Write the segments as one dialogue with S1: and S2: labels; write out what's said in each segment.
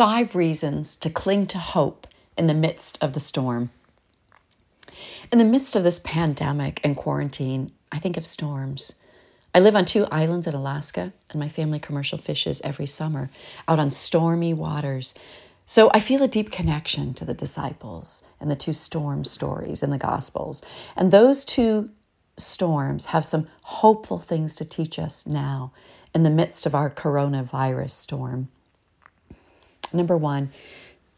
S1: five reasons to cling to hope in the midst of the storm. In the midst of this pandemic and quarantine, I think of storms. I live on two islands in Alaska, and my family commercial fishes every summer out on stormy waters. So I feel a deep connection to the disciples and the two storm stories in the Gospels. And those two storms have some hopeful things to teach us now in the midst of our coronavirus storm. Number one,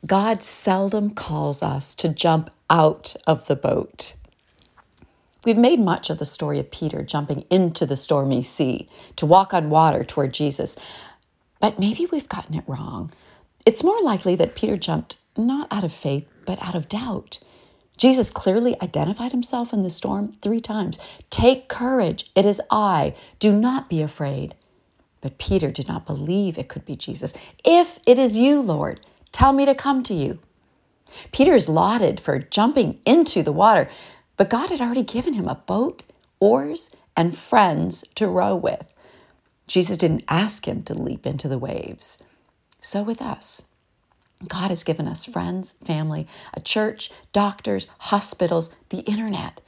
S1: God seldom calls us to jump out of the boat. We've made much of the story of Peter jumping into the stormy sea to walk on water toward Jesus, but maybe we've gotten it wrong. It's more likely that Peter jumped not out of faith, but out of doubt. Jesus clearly identified himself in the storm three times. Take courage, it is I. Do not be afraid. But Peter did not believe it could be Jesus. If it is you, Lord, tell me to come to you. Peter is lauded for jumping into the water, but God had already given him a boat, oars, and friends to row with. Jesus didn't ask him to leap into the waves. So with us. God has given us friends, family, a church, doctors, hospitals, the internet.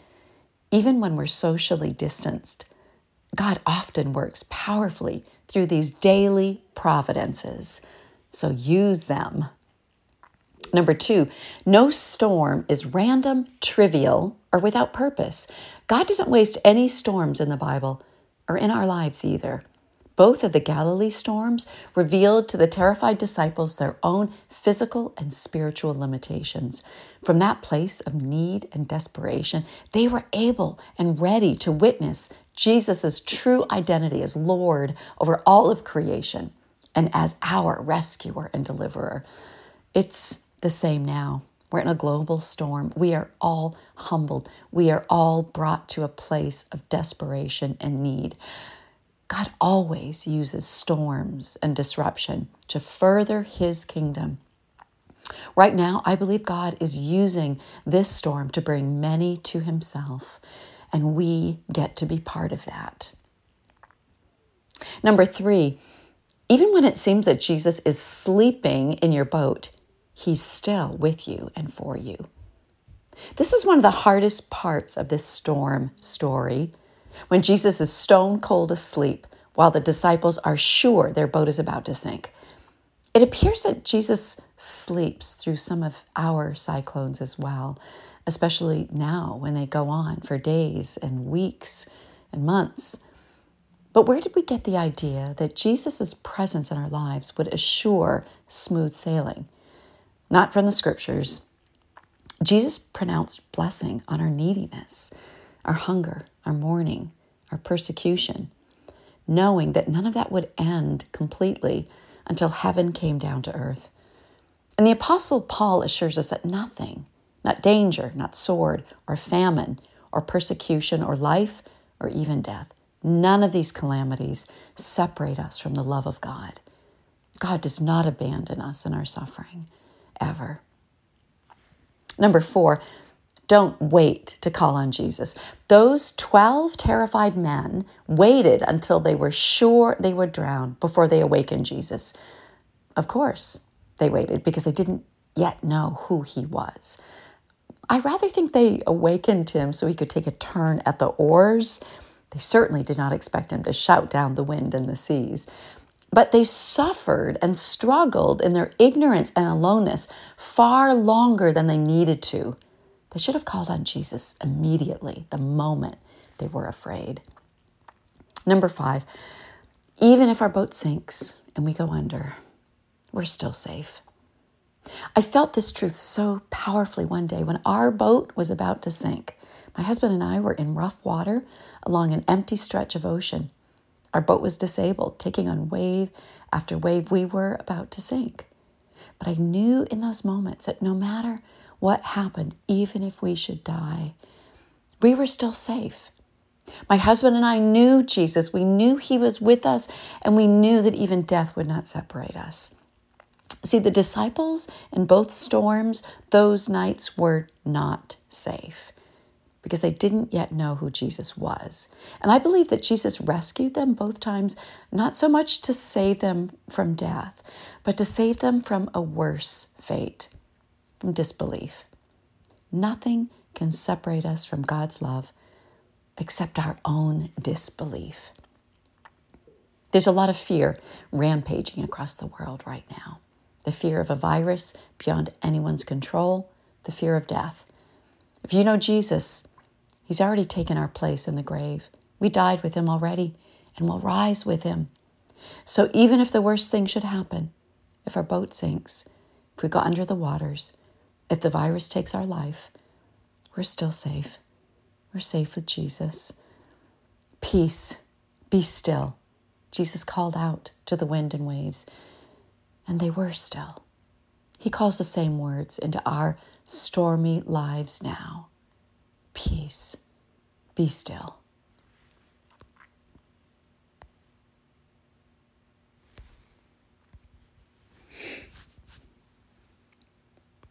S1: Even when we're socially distanced, God often works powerfully through these daily providences. So use them. Number two, no storm is random, trivial, or without purpose. God doesn't waste any storms in the Bible or in our lives either. Both of the Galilee storms revealed to the terrified disciples their own physical and spiritual limitations. From that place of need and desperation, they were able and ready to witness Jesus' true identity as Lord over all of creation and as our rescuer and deliverer. It's the same now. We're in a global storm. We are all humbled. We are all brought to a place of desperation and need. God always uses storms and disruption to further his kingdom. Right now, I believe God is using this storm to bring many to himself, and we get to be part of that. Number three, even when it seems that Jesus is sleeping in your boat, he's still with you and for you. This is one of the hardest parts of this storm story when Jesus is stone cold asleep while the disciples are sure their boat is about to sink. It appears that Jesus sleeps through some of our cyclones as well, especially now when they go on for days and weeks and months. But where did we get the idea that Jesus' presence in our lives would assure smooth sailing? Not from the scriptures. Jesus pronounced blessing on our neediness, our hunger, our mourning, our persecution, knowing that none of that would end completely until heaven came down to earth. And the Apostle Paul assures us that nothing, not danger, not sword, or famine, or persecution, or life, or even death, none of these calamities separate us from the love of God. God does not abandon us in our suffering, ever. Number four, don't wait to call on Jesus. Those 12 terrified men waited until they were sure they would drown before they awakened Jesus. Of course, they waited because they didn't yet know who he was. I rather think they awakened him so he could take a turn at the oars. They certainly did not expect him to shout down the wind and the seas. But they suffered and struggled in their ignorance and aloneness far longer than they needed to. They should have called on Jesus immediately, the moment they were afraid. Number five, even if our boat sinks and we go under, we're still safe. I felt this truth so powerfully one day when our boat was about to sink. My husband and I were in rough water along an empty stretch of ocean. Our boat was disabled, taking on wave after wave. We were about to sink. But I knew in those moments that no matter what happened, even if we should die, we were still safe. My husband and I knew Jesus. We knew he was with us, and we knew that even death would not separate us. See, the disciples in both storms, those nights were not safe. because they didn't yet know who Jesus was. And I believe that Jesus rescued them both times, not so much to save them from death, but to save them from a worse fate, from disbelief. Nothing can separate us from God's love except our own disbelief. There's a lot of fear rampaging across the world right now the fear of a virus beyond anyone's control, the fear of death. If you know Jesus, He's already taken our place in the grave. We died with Him already and will rise with Him. So even if the worst thing should happen, if our boat sinks, if we go under the waters, if the virus takes our life, we're still safe. We're safe with Jesus. Peace, be still. Jesus called out to the wind and waves, and they were still. He calls the same words into our stormy lives now. Peace, be still.